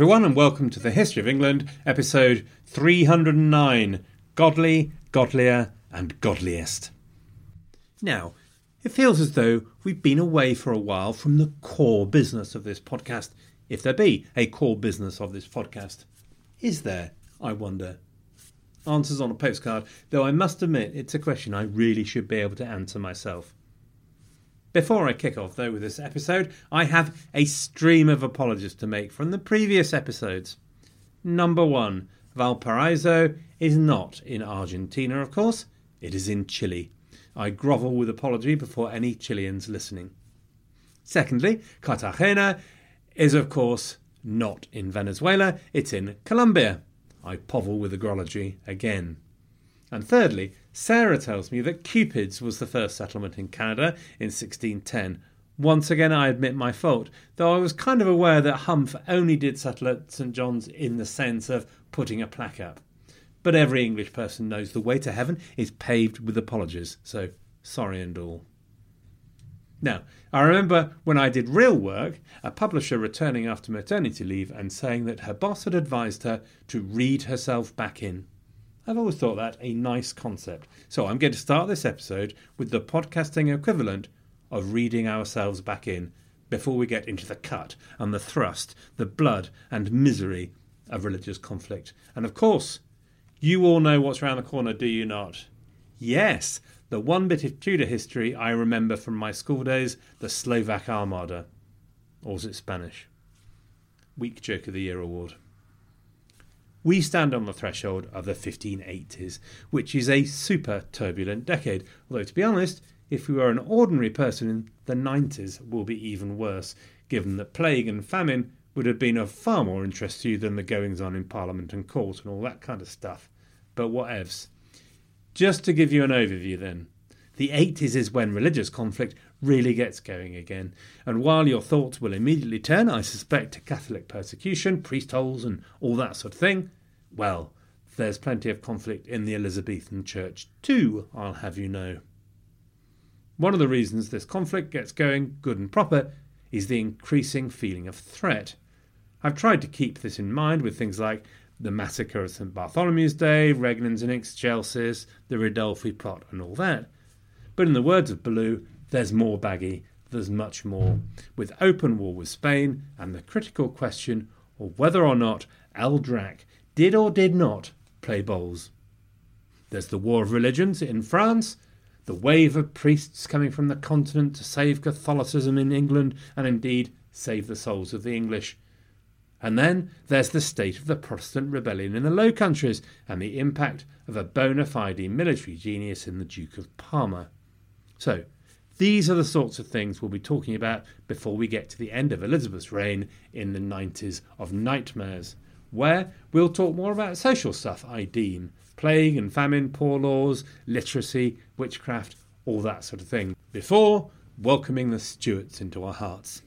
Everyone, and welcome to the History of England, episode 309 Godly, Godlier, and Godliest. Now, it feels as though we've been away for a while from the core business of this podcast, if there be a core business of this podcast. Is there, I wonder? Answers on a postcard, though I must admit it's a question I really should be able to answer myself. Before I kick off, though, with this episode, I have a stream of apologies to make from the previous episodes. Number one, Valparaiso is not in Argentina, of course, it is in Chile. I grovel with apology before any Chileans listening. Secondly, Cartagena is, of course, not in Venezuela, it's in Colombia. I povel with agrology again. And thirdly, Sarah tells me that Cupid's was the first settlement in Canada in 1610. Once again, I admit my fault, though I was kind of aware that Humph only did settle at St John's in the sense of putting a plaque up. But every English person knows the way to heaven is paved with apologies, so sorry and all. Now, I remember when I did real work, a publisher returning after maternity leave and saying that her boss had advised her to read herself back in. I've always thought that a nice concept. So I'm going to start this episode with the podcasting equivalent of reading ourselves back in before we get into the cut and the thrust, the blood and misery of religious conflict. And of course, you all know what's around the corner, do you not? Yes, the one bit of Tudor history I remember from my school days, the Slovak Armada. Or is it Spanish? Week Joke of the Year award. We stand on the threshold of the 1580s, which is a super turbulent decade. Although, to be honest, if we were an ordinary person in the 90s, will be even worse, given that plague and famine would have been of far more interest to you than the goings on in Parliament and court and all that kind of stuff. But whatevs. Just to give you an overview then. The 80s is when religious conflict really gets going again. And while your thoughts will immediately turn, I suspect, to Catholic persecution, priest holes, and all that sort of thing, well, there's plenty of conflict in the Elizabethan Church too, I'll have you know. One of the reasons this conflict gets going good and proper is the increasing feeling of threat. I've tried to keep this in mind with things like the massacre of St Bartholomew's Day, Regnans in Excelsis, the Ridolfi plot, and all that. But in the words of Ballou, there's more baggy, there's much more, with open war with Spain and the critical question of whether or not El Drac did or did not play bowls. There's the War of Religions in France, the wave of priests coming from the continent to save Catholicism in England and indeed save the souls of the English. And then there's the state of the Protestant rebellion in the Low Countries and the impact of a bona fide military genius in the Duke of Parma. So, these are the sorts of things we'll be talking about before we get to the end of Elizabeth's reign in the 90s of nightmares, where we'll talk more about social stuff, I deem plague and famine, poor laws, literacy, witchcraft, all that sort of thing, before welcoming the Stuarts into our hearts.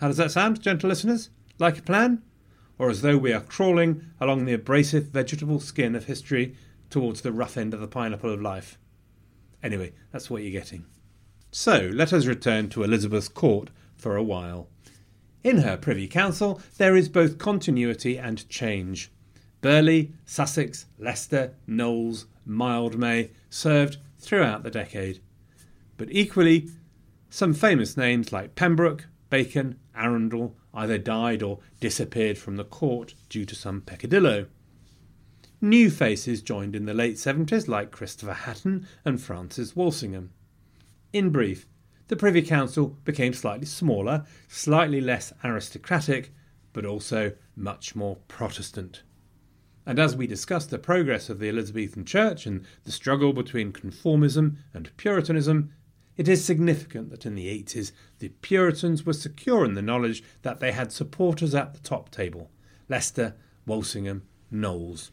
How does that sound, gentle listeners? Like a plan? Or as though we are crawling along the abrasive vegetable skin of history towards the rough end of the pineapple of life? Anyway, that's what you're getting. So let us return to Elizabeth's court for a while. In her Privy Council there is both continuity and change. Burghley, Sussex, Leicester, Knollys, Mildmay served throughout the decade. But equally, some famous names like Pembroke, Bacon, Arundel, either died or disappeared from the court due to some peccadillo. New faces joined in the late 70s, like Christopher Hatton and Francis Walsingham. In brief, the Privy Council became slightly smaller, slightly less aristocratic, but also much more Protestant. And as we discuss the progress of the Elizabethan Church and the struggle between conformism and Puritanism, it is significant that in the 80s the Puritans were secure in the knowledge that they had supporters at the top table Leicester, Walsingham, Knollys.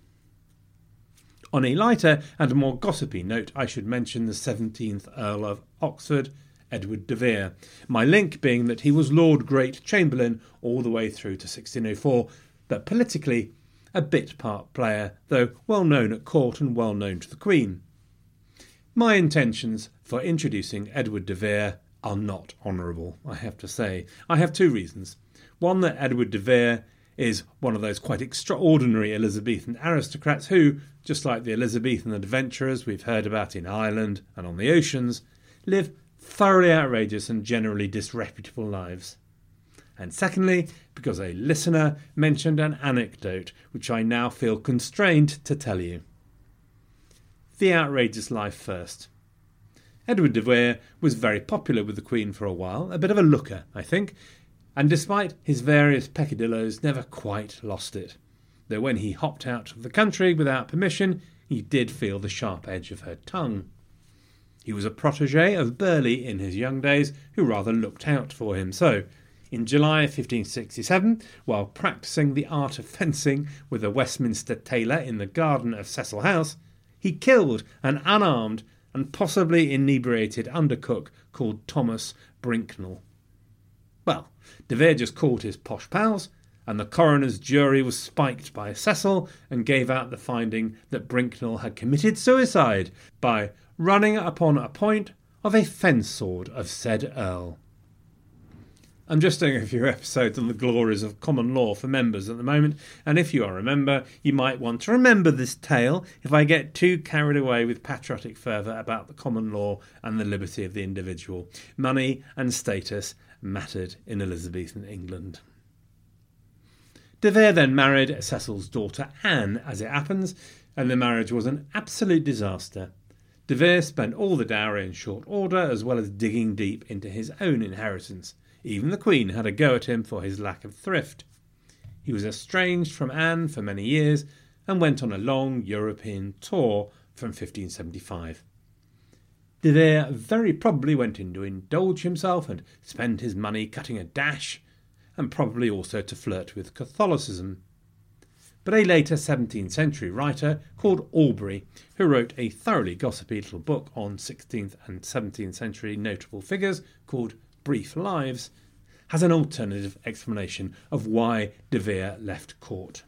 On a lighter and more gossipy note, I should mention the 17th Earl of Oxford, Edward de Vere, my link being that he was Lord Great Chamberlain all the way through to 1604, but politically a bit part player, though well known at court and well known to the Queen. My intentions for introducing Edward de Vere are not honourable, I have to say. I have two reasons. One, that Edward de Vere is one of those quite extraordinary Elizabethan aristocrats who, just like the Elizabethan adventurers we've heard about in Ireland and on the oceans, live thoroughly outrageous and generally disreputable lives. And secondly, because a listener mentioned an anecdote which I now feel constrained to tell you. The outrageous life first. Edward de Vere was very popular with the Queen for a while, a bit of a looker, I think, and despite his various peccadilloes, never quite lost it. Though when he hopped out of the country without permission, he did feel the sharp edge of her tongue. He was a protege of Burghley in his young days, who rather looked out for him. So, in July 1567, while practising the art of fencing with a Westminster tailor in the garden of Cecil House, he killed an unarmed and possibly inebriated undercook called Thomas Brinknell. De Vere just called his posh pals, and the coroner's jury was spiked by Cecil and gave out the finding that Brinknell had committed suicide by running upon a point of a fence sword of said Earl. I'm just doing a few episodes on the glories of common law for members at the moment, and if you are a member, you might want to remember this tale if I get too carried away with patriotic fervour about the common law and the liberty of the individual. Money and status mattered in Elizabethan England. De Vere then married Cecil's daughter Anne, as it happens, and the marriage was an absolute disaster. De Vere spent all the dowry in short order, as well as digging deep into his own inheritance. Even the Queen had a go at him for his lack of thrift. He was estranged from Anne for many years and went on a long European tour from 1575. De Vere very probably went in to indulge himself and spend his money cutting a dash, and probably also to flirt with Catholicism. But a later 17th century writer called Aubrey, who wrote a thoroughly gossipy little book on 16th and 17th century notable figures called Brief Lives, has an alternative explanation of why De Vere left court.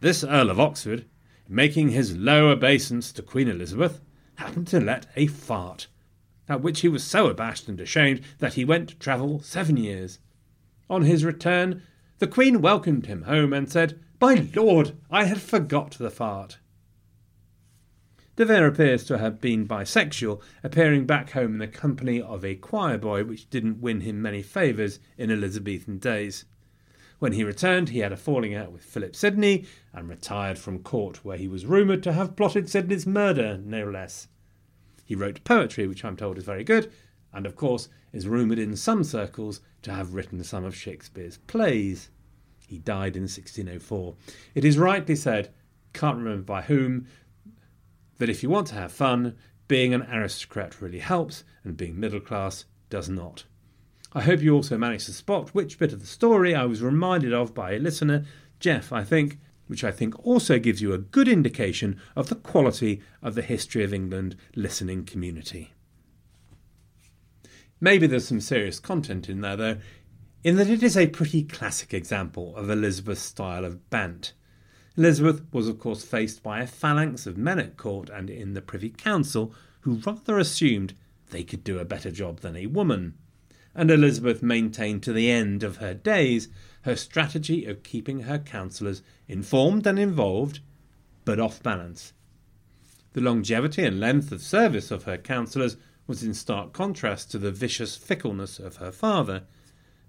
This Earl of Oxford, making his low obeisance to Queen Elizabeth, happened to let a fart, at which he was so abashed and ashamed that he went to travel seven years. On his return, the Queen welcomed him home and said, By Lord, I had forgot the fart. De Vere appears to have been bisexual, appearing back home in the company of a choir boy, which didn't win him many favours in Elizabethan days. When he returned, he had a falling out with Philip Sidney and retired from court, where he was rumoured to have plotted Sidney's murder, no less. He wrote poetry, which I'm told is very good, and of course is rumoured in some circles to have written some of Shakespeare's plays. He died in 1604. It is rightly said, can't remember by whom, that if you want to have fun, being an aristocrat really helps, and being middle class does not. I hope you also managed to spot which bit of the story I was reminded of by a listener, Jeff, I think, which I think also gives you a good indication of the quality of the History of England listening community. Maybe there's some serious content in there, though, in that it is a pretty classic example of Elizabeth's style of bant. Elizabeth was, of course, faced by a phalanx of men at court and in the Privy Council who rather assumed they could do a better job than a woman and Elizabeth maintained to the end of her days her strategy of keeping her councillors informed and involved, but off balance. The longevity and length of service of her councillors was in stark contrast to the vicious fickleness of her father,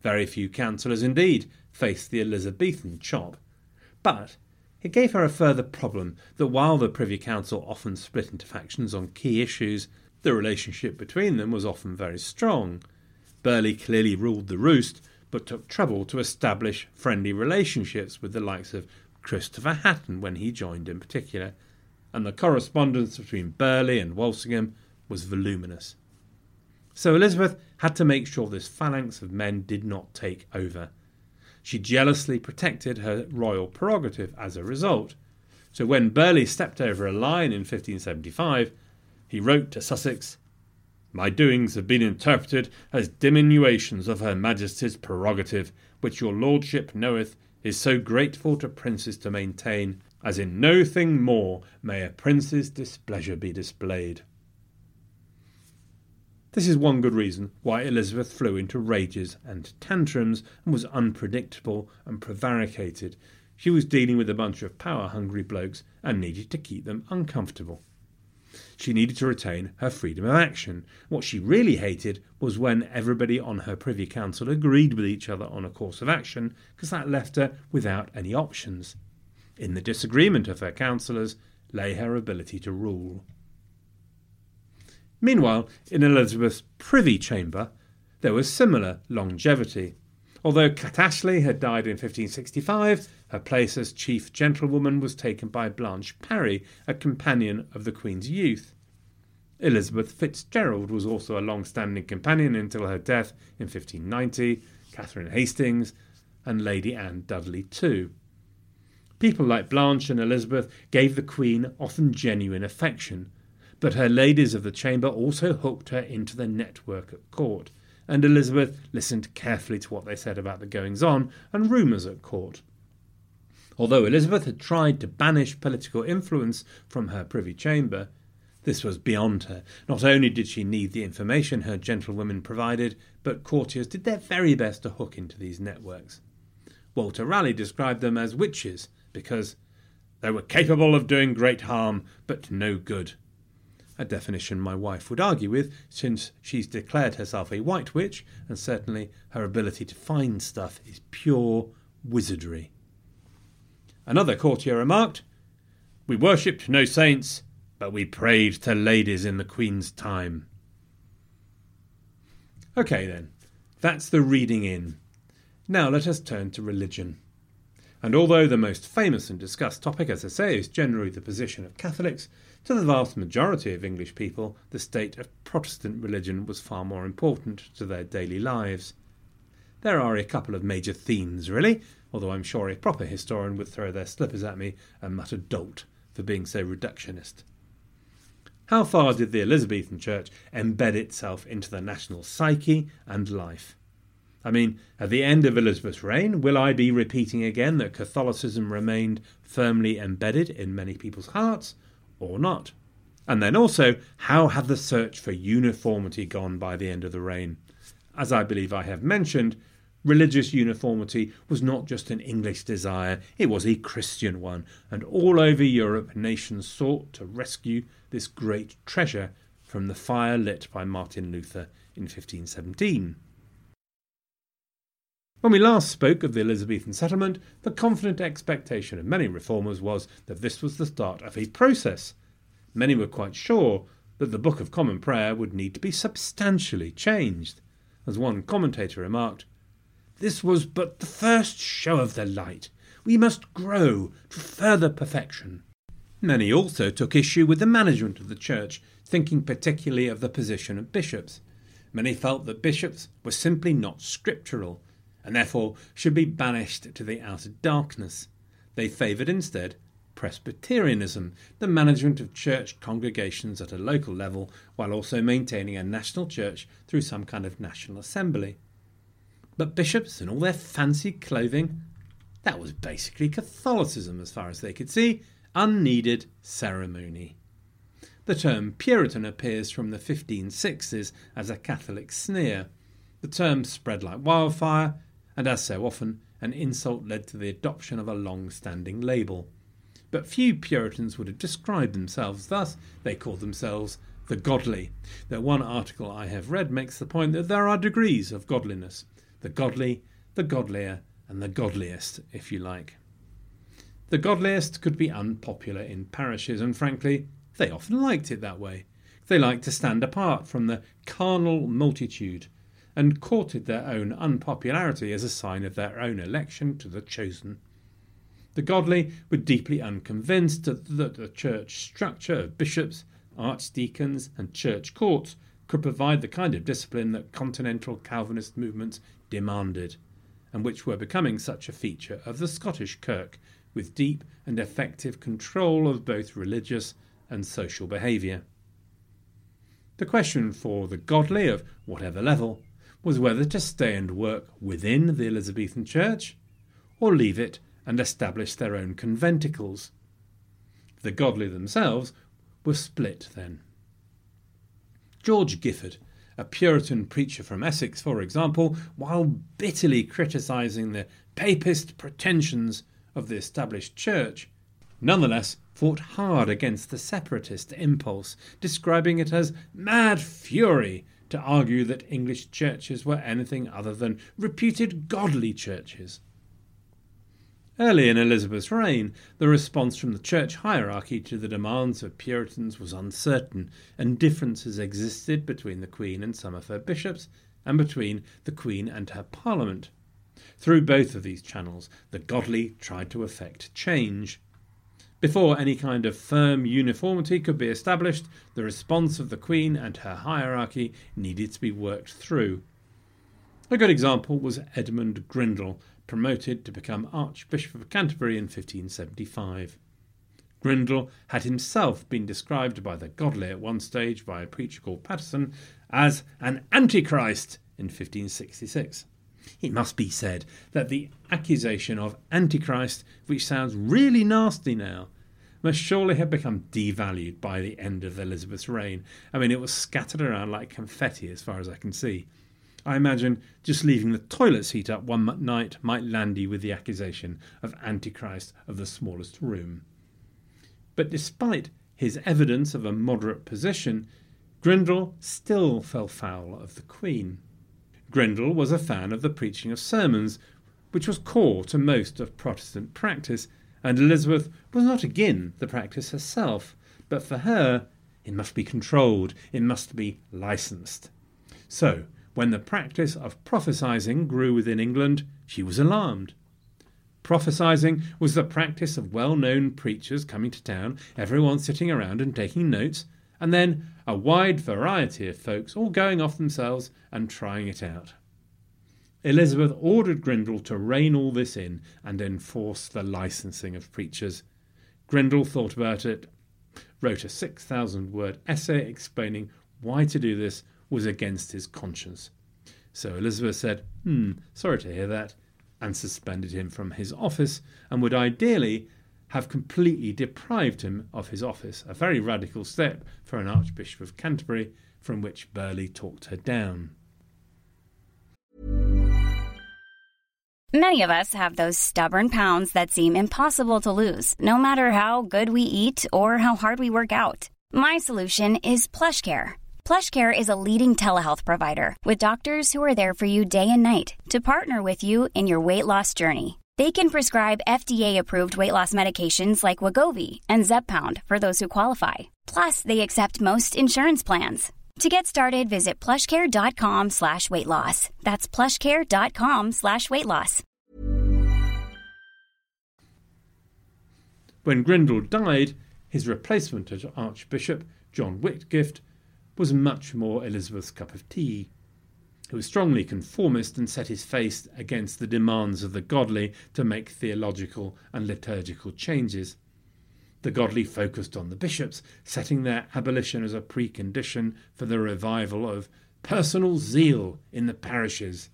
Very few councillors indeed faced the Elizabethan chop. But it gave her a further problem that while the Privy Council often split into factions on key issues, the relationship between them was often very strong. Burghley clearly ruled the roost, but took trouble to establish friendly relationships with the likes of Christopher Hatton when he joined in particular, and the correspondence between Burghley and Walsingham was voluminous. So Elizabeth had to make sure this phalanx of men did not take over. She jealously protected her royal prerogative as a result. So when Burghley stepped over a line in 1575, he wrote to Sussex, My doings have been interpreted as diminutions of Her Majesty's prerogative, which your lordship knoweth is so grateful to princes to maintain, as in no thing more may a prince's displeasure be displayed. This is one good reason why Elizabeth flew into rages and tantrums and was unpredictable and prevaricated. She was dealing with a bunch of power hungry blokes and needed to keep them uncomfortable. She needed to retain her freedom of action. What she really hated was when everybody on her Privy Council agreed with each other on a course of action, because that left her without any options. In the disagreement of her councillors lay her ability to rule. Meanwhile, in Elizabeth's privy chamber, there was similar longevity. Although Kat had died in 1565, her place as chief gentlewoman was taken by Blanche Parry, a companion of the Queen's youth. Elizabeth Fitzgerald was also a long standing companion until her death in 1590, Catherine Hastings, and Lady Anne Dudley too. People like Blanche and Elizabeth gave the Queen often genuine affection, but her ladies of the chamber also hooked her into the network at court, and Elizabeth listened carefully to what they said about the goings on and rumours at court. Although Elizabeth had tried to banish political influence from her privy chamber, this was beyond her. Not only did she need the information her gentlewomen provided, but courtiers did their very best to hook into these networks. Walter Raleigh described them as witches because they were capable of doing great harm, but no good a definition my wife would argue with, since she's declared herself a white witch, and certainly her ability to find stuff is pure wizardry. Another courtier remarked, We worshipped no saints, but we prayed to ladies in the Queen's time. OK then, that's the reading in. Now let us turn to religion. And although the most famous and discussed topic, as I say, is generally the position of Catholics, to the vast majority of English people, the state of Protestant religion was far more important to their daily lives. There are a couple of major themes, really, although I'm sure a proper historian would throw their slippers at me and mutter dolt for being so reductionist. How far did the Elizabethan Church embed itself into the national psyche and life? I mean, at the end of Elizabeth's reign, will I be repeating again that Catholicism remained firmly embedded in many people's hearts, or not? And then also, how had the search for uniformity gone by the end of the reign? As I believe I have mentioned, religious uniformity was not just an English desire, it was a Christian one, and all over Europe nations sought to rescue this great treasure from the fire lit by Martin Luther in 1517. When we last spoke of the Elizabethan settlement, the confident expectation of many reformers was that this was the start of a process. Many were quite sure that the Book of Common Prayer would need to be substantially changed. As one commentator remarked, this was but the first show of the light. We must grow to further perfection. Many also took issue with the management of the church, thinking particularly of the position of bishops. Many felt that bishops were simply not scriptural and therefore should be banished to the outer darkness. They favoured instead Presbyterianism, the management of church congregations at a local level, while also maintaining a national church through some kind of national assembly. But bishops and all their fancy clothing, that was basically Catholicism as far as they could see, unneeded ceremony. The term Puritan appears from the 1560s as a Catholic sneer. The term spread like wildfire, and as so often, an insult led to the adoption of a long standing label. But few Puritans would have described themselves thus, they called themselves the godly. Though one article I have read makes the point that there are degrees of godliness. the godly, the godlier, and the godliest, if you like. The godliest could be unpopular in parishes, and frankly, they often liked it that way. They liked to stand apart from the carnal multitude and courted their own unpopularity as a sign of their own election to the chosen. The godly were deeply unconvinced that the church structure of bishops, archdeacons, and church courts could provide the kind of discipline that continental Calvinist movements demanded, and which were becoming such a feature of the Scottish Kirk, with deep and effective control of both religious and social behaviour. The question for the godly of whatever level was whether to stay and work within the Elizabethan Church or leave it and establish their own conventicles. The godly themselves were split then. George Gifford, a Puritan preacher from Essex, for example, while bitterly criticising the papist pretensions of the established church, nonetheless fought hard against the separatist impulse, describing it as mad fury to argue that English churches were anything other than reputed godly churches. Early in Elizabeth's reign, the response from the church hierarchy to the demands of Puritans was uncertain, and differences existed between the Queen and some of her bishops, and between the Queen and her Parliament. Through both of these channels, the godly tried to effect change. Before any kind of firm uniformity could be established, the response of the Queen and her hierarchy needed to be worked through. A good example was Edmund Grindal, promoted to become Archbishop of Canterbury in 1575. Grindal had himself been described by the godly at one stage by a preacher called Paterson as an Antichrist in 1566. It must be said that the accusation of Antichrist, which sounds really nasty now, must surely have become devalued by the end of Elizabeth's reign. I mean, it was scattered around like confetti as far as I can see. I imagine just leaving the toilet seat up one night might land you with the accusation of Antichrist of the smallest room. But despite his evidence of a moderate position, Grindal still fell foul of the Queen. Grindal was a fan of the preaching of sermons, which was core to most of Protestant practice, and Elizabeth was not again the practice herself, but for her it must be controlled, it must be licensed. So when the practice of prophesying grew within England, she was alarmed. Prophesying was the practice of well known preachers coming to town, everyone sitting around and taking notes, and then a wide variety of folks all going off themselves and trying it out. Elizabeth ordered Grindal to rein all this in and enforce the licensing of preachers. Grindal thought about it, wrote a 6,000 word essay explaining why to do this was against his conscience. So Elizabeth said, Hmm, sorry to hear that, and suspended him from his office, and would ideally have completely deprived him of his office, a very radical step for an Archbishop of Canterbury, from which Burghley talked her down. Many of us have those stubborn pounds that seem impossible to lose, no matter how good we eat or how hard we work out. My solution is PlushCare PlushCare is a leading telehealth provider with doctors who are there for you day and night to partner with you in your weight loss journey. They can prescribe FDA-approved weight loss medications like Wegovy and Zepbound for those who qualify. Plus, they accept most insurance plans. To get started, visit plushcare.com slash weight loss. That's plushcare.com slash weight loss. When Grindal died, his replacement as Archbishop, John Whitgift, was much more Elizabeth's cup of tea. He was strongly conformist and set his face against the demands of the godly to make theological and liturgical changes. The godly focused on the bishops, setting their abolition as a precondition for the revival of personal zeal in the parishes.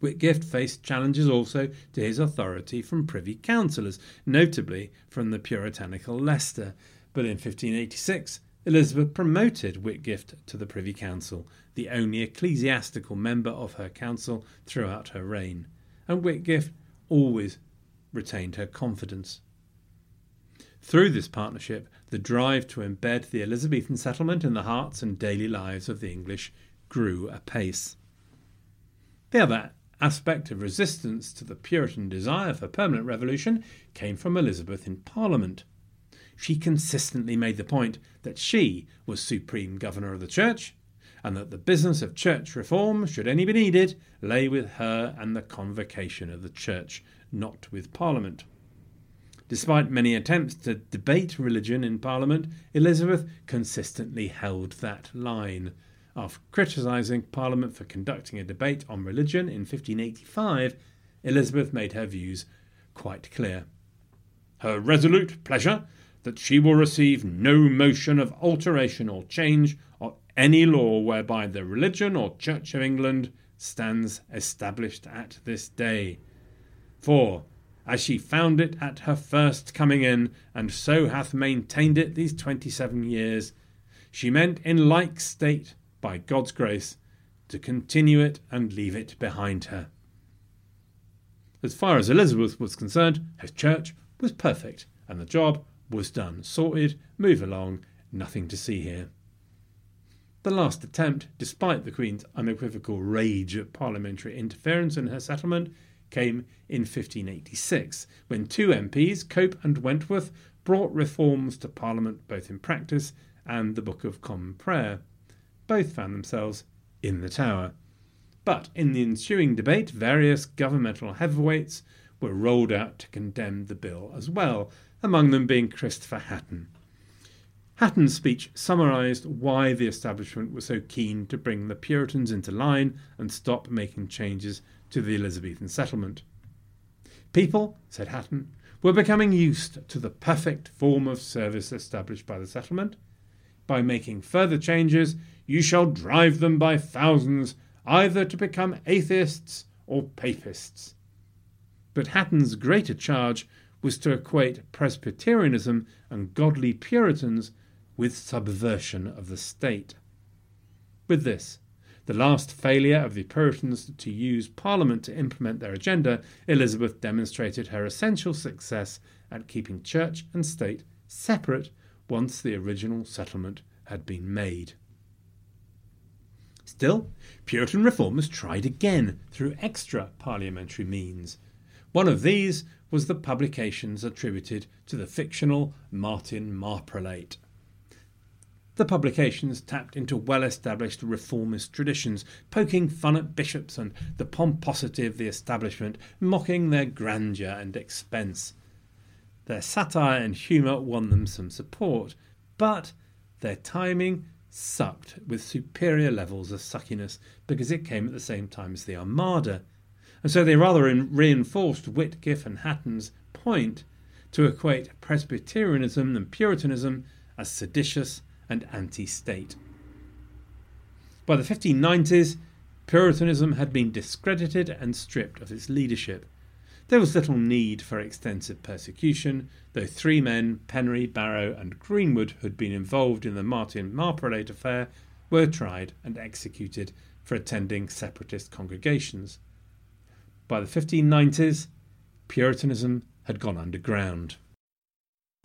Whitgift faced challenges also to his authority from privy councillors, notably from the puritanical Leicester, but in 1586 Elizabeth promoted Whitgift to the Privy Council, the only ecclesiastical member of her council throughout her reign, and Whitgift always retained her confidence. Through this partnership, the drive to embed the Elizabethan settlement in the hearts and daily lives of the English grew apace. The other aspect of resistance to the Puritan desire for permanent revolution came from Elizabeth in Parliament. She consistently made the point that she was supreme governor of the church, and that the business of church reform, should any be needed, lay with her and the convocation of the church, not with Parliament. Despite many attempts to debate religion in Parliament, Elizabeth consistently held that line. After criticising Parliament for conducting a debate on religion in 1585, Elizabeth made her views quite clear. Her resolute pleasure that she will receive no motion of alteration or change of any law whereby the religion or Church of England stands established at this day. For as she found it at her first coming in, and so hath maintained it these twenty seven years, she meant in like state, by God's grace, to continue it and leave it behind her. As far as Elizabeth was concerned, her church was perfect, and the job was done. Sorted, move along, nothing to see here. The last attempt, despite the Queen's unequivocal rage at parliamentary interference in her settlement, came in 1586, when two MPs, Cope and Wentworth, brought reforms to Parliament both in practice and the Book of Common Prayer. Both found themselves in the Tower. But in the ensuing debate, various governmental heavyweights were rolled out to condemn the bill as well, among them being Christopher Hatton. Hatton's speech summarised why the establishment was so keen to bring the Puritans into line and stop making changes to the Elizabethan settlement. People, said Hatton, were becoming used to the perfect form of service established by the settlement. By making further changes, you shall drive them by thousands either to become atheists or papists. But Hatton's greater charge was to equate Presbyterianism and godly Puritans with subversion of the state. With this, the last failure of the Puritans to use Parliament to implement their agenda, Elizabeth demonstrated her essential success at keeping church and state separate once the original settlement had been made. Still, Puritan reformers tried again through extra parliamentary means. One of these was the publications attributed to the fictional Martin Marprelate. The publications tapped into well established reformist traditions, poking fun at bishops and the pomposity of the establishment, mocking their grandeur and expense. Their satire and humour won them some support, but their timing sucked with superior levels of suckiness because it came at the same time as the Armada. And so they rather reinforced Whitgift and Hatton's point to equate Presbyterianism and Puritanism as seditious and anti state. By the 1590s, Puritanism had been discredited and stripped of its leadership. There was little need for extensive persecution, though three men, Penry, Barrow, and Greenwood, who had been involved in the Martin Marprelate affair, were tried and executed for attending separatist congregations. By the 1590s, Puritanism had gone underground.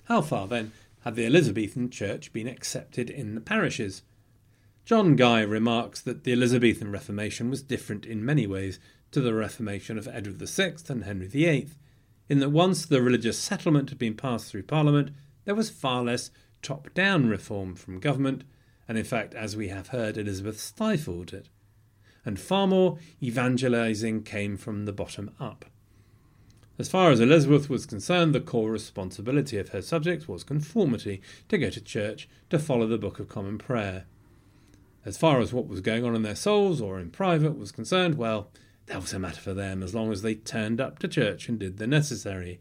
How far, then, had the Elizabethan Church been accepted in the parishes. John Guy remarks that the Elizabethan Reformation was different in many ways to the Reformation of Edward VI and Henry VIII, in that once the religious settlement had been passed through Parliament, there was far less top down reform from government, and in fact, as we have heard, Elizabeth stifled it, and far more evangelising came from the bottom up. As far as Elizabeth was concerned, the core responsibility of her subjects was conformity, to go to church, to follow the Book of Common Prayer. As far as what was going on in their souls or in private was concerned, well, that was a matter for them as long as they turned up to church and did the necessary.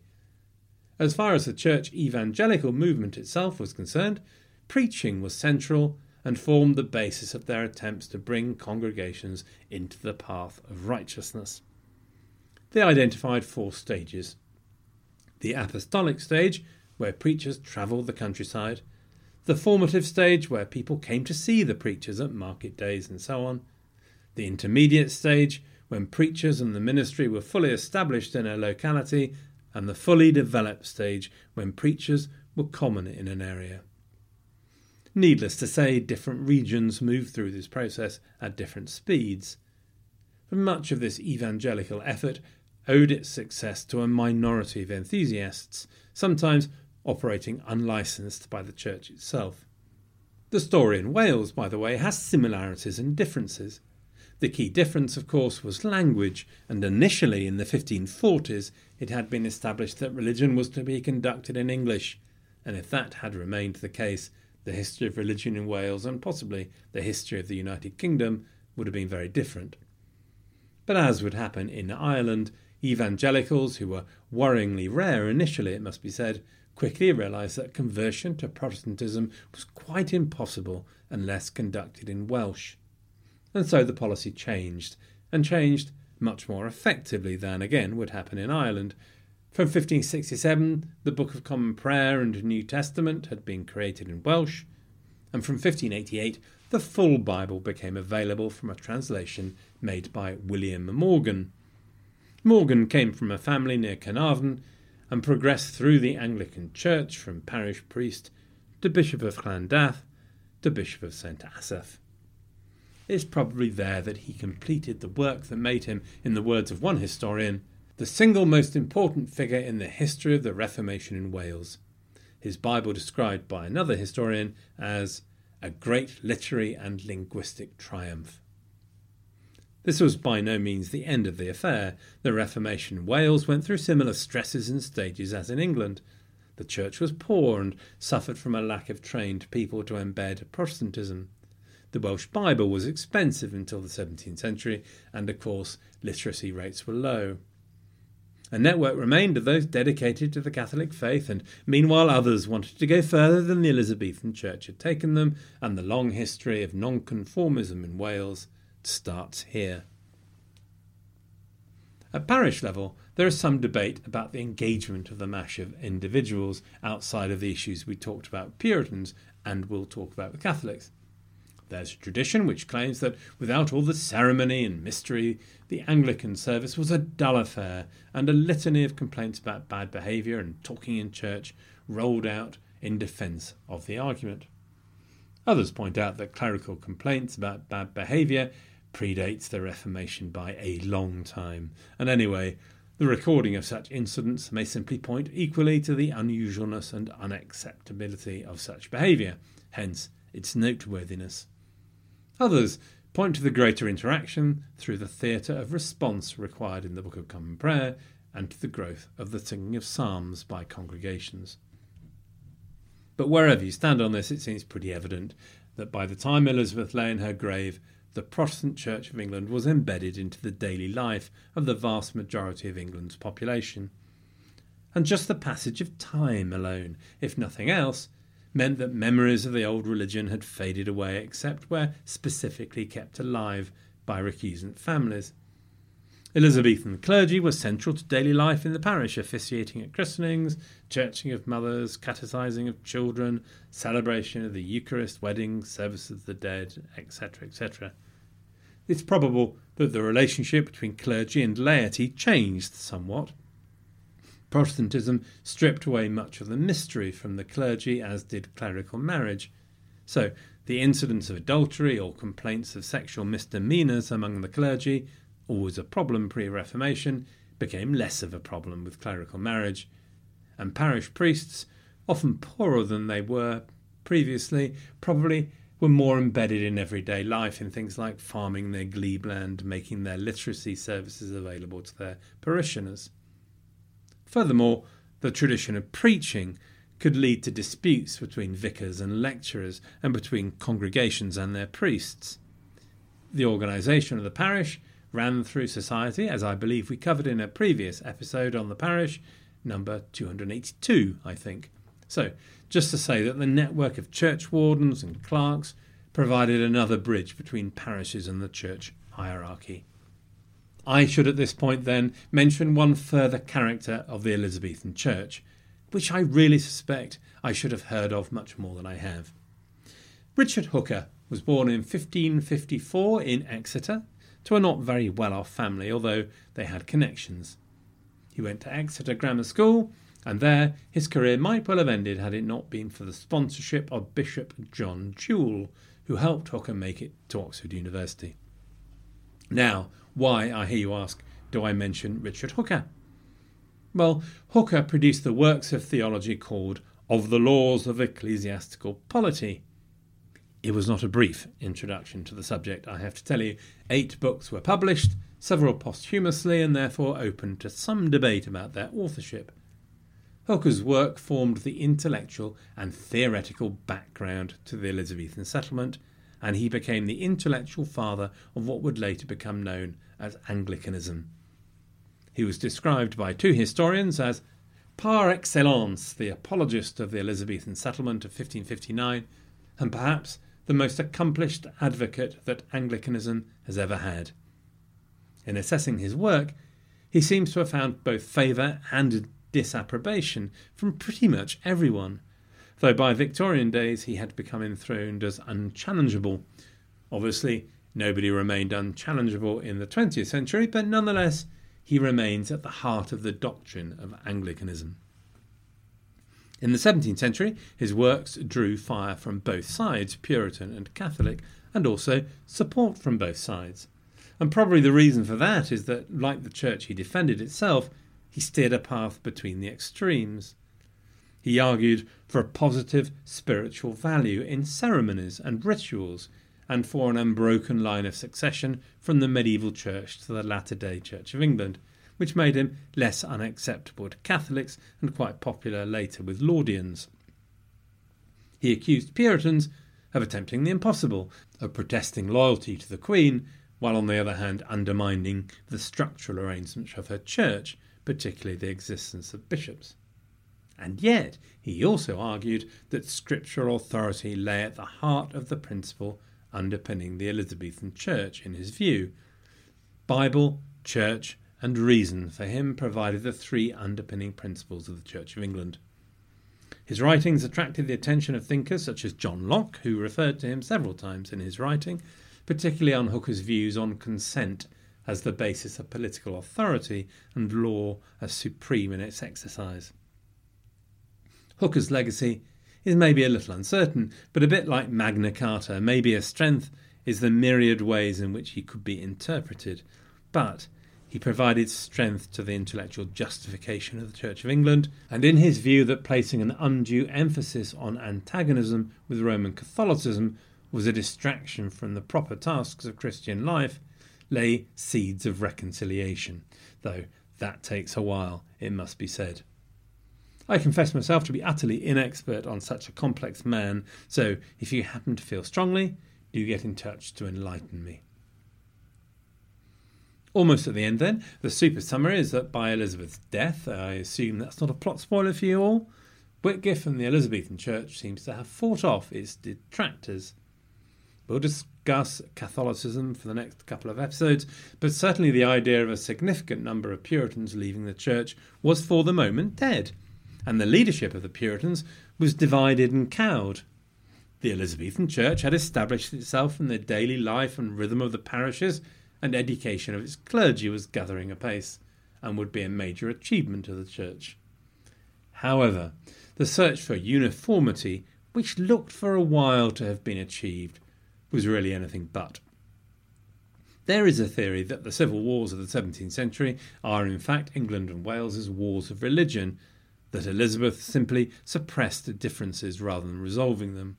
As far as the church evangelical movement itself was concerned, preaching was central and formed the basis of their attempts to bring congregations into the path of righteousness. They identified four stages the apostolic stage, where preachers travelled the countryside, the formative stage, where people came to see the preachers at market days and so on, the intermediate stage, when preachers and the ministry were fully established in a locality, and the fully developed stage, when preachers were common in an area. Needless to say, different regions moved through this process at different speeds. but much of this evangelical effort owed its success to a minority of enthusiasts, sometimes operating unlicensed by the church itself. The story in Wales, by the way, has similarities and differences. The key difference, of course, was language, and initially in the 1540s it had been established that religion was to be conducted in English, and if that had remained the case, the history of religion in Wales and possibly the history of the United Kingdom would have been very different. But as would happen in Ireland, evangelicals, who were worryingly rare initially, it must be said, quickly realised that conversion to Protestantism was quite impossible unless conducted in Welsh. And so the policy changed, and changed much more effectively than again would happen in Ireland. From 1567, the Book of Common Prayer and New Testament had been created in Welsh, and from 1588, the full Bible became available from a translation made by William Morgan. Morgan came from a family near Carnarvon and progressed through the Anglican Church from parish priest to Bishop of Llandaff to Bishop of St Asaph. It's probably there that he completed the work that made him, in the words of one historian, the single most important figure in the history of the Reformation in Wales. His Bible described by another historian as a great literary and linguistic triumph. This was by no means the end of the affair. The Reformation in Wales went through similar stresses and stages as in England. The church was poor and suffered from a lack of trained people to embed Protestantism. The Welsh Bible was expensive until the 17th century, and of course, literacy rates were low. A network remained of those dedicated to the Catholic faith, and meanwhile others wanted to go further than the Elizabethan Church had taken them, and the long history of nonconformism in Wales starts here. At parish level, there is some debate about the engagement of the mash of individuals outside of the issues we talked about Puritans and we'll talk about the Catholics. There's a tradition which claims that without all the ceremony and mystery, the Anglican service was a dull affair, and a litany of complaints about bad behaviour and talking in church rolled out in defence of the argument. Others point out that clerical complaints about bad behaviour predates the Reformation by a long time, and anyway, the recording of such incidents may simply point equally to the unusualness and unacceptability of such behaviour, hence its noteworthiness. Others point to the greater interaction through the theatre of response required in the Book of Common Prayer and to the growth of the singing of psalms by congregations. But wherever you stand on this, it seems pretty evident that by the time Elizabeth lay in her grave, the Protestant Church of England was embedded into the daily life of the vast majority of England's population. And just the passage of time alone, if nothing else, meant that memories of the old religion had faded away except where specifically kept alive by recusant families. Elizabethan clergy were central to daily life in the parish, officiating at christenings, churching of mothers, catechising of children, celebration of the Eucharist, weddings, service of the dead, etc., etc. It's probable that the relationship between clergy and laity changed somewhat. Protestantism stripped away much of the mystery from the clergy, as did clerical marriage. So, the incidence of adultery or complaints of sexual misdemeanours among the clergy, always a problem pre Reformation, became less of a problem with clerical marriage, and parish priests, often poorer than they were previously, probably were more embedded in everyday life in things like farming their glebe land, making their literacy services available to their parishioners. Furthermore, the tradition of preaching could lead to disputes between vicars and lecturers and between congregations and their priests. The organisation of the parish ran through society, as I believe we covered in a previous episode on the parish, number 282, I think. So, just to say that the network of church wardens and clerks provided another bridge between parishes and the church hierarchy. I should at this point then mention one further character of the Elizabethan Church, which I really suspect I should have heard of much more than I have. Richard Hooker was born in 1554 in Exeter to a not very well off family, although they had connections. He went to Exeter Grammar School and there his career might well have ended had it not been for the sponsorship of Bishop John Jewell, who helped Hooker make it to Oxford University. Now, why, I hear you ask, do I mention Richard Hooker? Well, Hooker produced the works of theology called Of the Laws of Ecclesiastical Polity. It was not a brief introduction to the subject, I have to tell you. Eight books were published, several posthumously, and therefore open to some debate about their authorship. Hooker's work formed the intellectual and theoretical background to the Elizabethan settlement, and he became the intellectual father of what would later become known as Anglicanism. He was described by two historians as par excellence the apologist of the Elizabethan settlement of 1559, and perhaps the most accomplished advocate that Anglicanism has ever had. In assessing his work, he seems to have found both favour and disapprobation from pretty much everyone, though by Victorian days he had become enthroned as unchallengeable. Obviously, nobody remained unchallengeable in the 20th century, but nonetheless, he remains at the heart of the doctrine of Anglicanism. In the 17th century, his works drew fire from both sides, Puritan and Catholic, and also support from both sides. And probably the reason for that is that, like the church he defended itself, he steered a path between the extremes. He argued for a positive spiritual value in ceremonies and rituals, and for an unbroken line of succession from the medieval church to the latter day Church of England, which made him less unacceptable to Catholics and quite popular later with Laudians. He accused Puritans of attempting the impossible, of protesting loyalty to the Queen, while on the other hand undermining the structural arrangements of her church particularly the existence of bishops. And yet, he also argued that scriptural authority lay at the heart of the principle underpinning the Elizabethan Church, in his view. Bible, Church, and reason for him provided the three underpinning principles of the Church of England. His writings attracted the attention of thinkers such as John Locke, who referred to him several times in his writing, particularly on Hooker's views on consent as the basis of political authority and law as supreme in its exercise. Hooker's legacy is maybe a little uncertain, but a bit like Magna Carta, maybe a strength is the myriad ways in which he could be interpreted, but he provided strength to the intellectual justification of the Church of England, and in his view that placing an undue emphasis on antagonism with Roman Catholicism was a distraction from the proper tasks of Christian life, lay seeds of reconciliation, though that takes a while, it must be said. I confess myself to be utterly inexpert on such a complex man, so if you happen to feel strongly, do get in touch to enlighten me. Almost at the end, then, the super summary is that by Elizabeth's death, I assume that's not a plot spoiler for you all, Whitgift and the Elizabethan Church seems to have fought off its detractors. We'll discuss Catholicism for the next couple of episodes, but certainly the idea of a significant number of Puritans leaving the church was for the moment dead, and the leadership of the Puritans was divided and cowed. The Elizabethan Church had established itself in the daily life and rhythm of the parishes, and education of its clergy was gathering apace, and would be a major achievement of the Church. However, the search for uniformity, which looked for a while to have been achieved, was really anything but. There is a theory that the civil wars of the 17th century are in fact England and Wales's wars of religion, that Elizabeth simply suppressed differences rather than resolving them.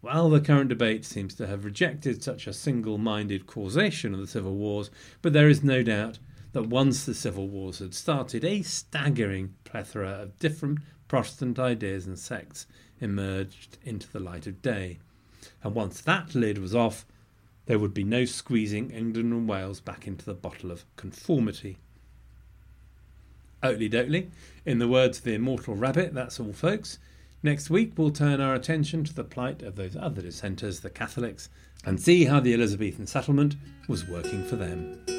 While the current debate seems to have rejected such a single minded causation of the civil wars, but there is no doubt that once the civil wars had started, a staggering plethora of different Protestant ideas and sects emerged into the light of day and once that lid was off, there would be no squeezing England and Wales back into the bottle of conformity. Oatly doatly, in the words of the immortal rabbit, that's all, folks. Next week, we'll turn our attention to the plight of those other dissenters, the Catholics, and see how the Elizabethan settlement was working for them.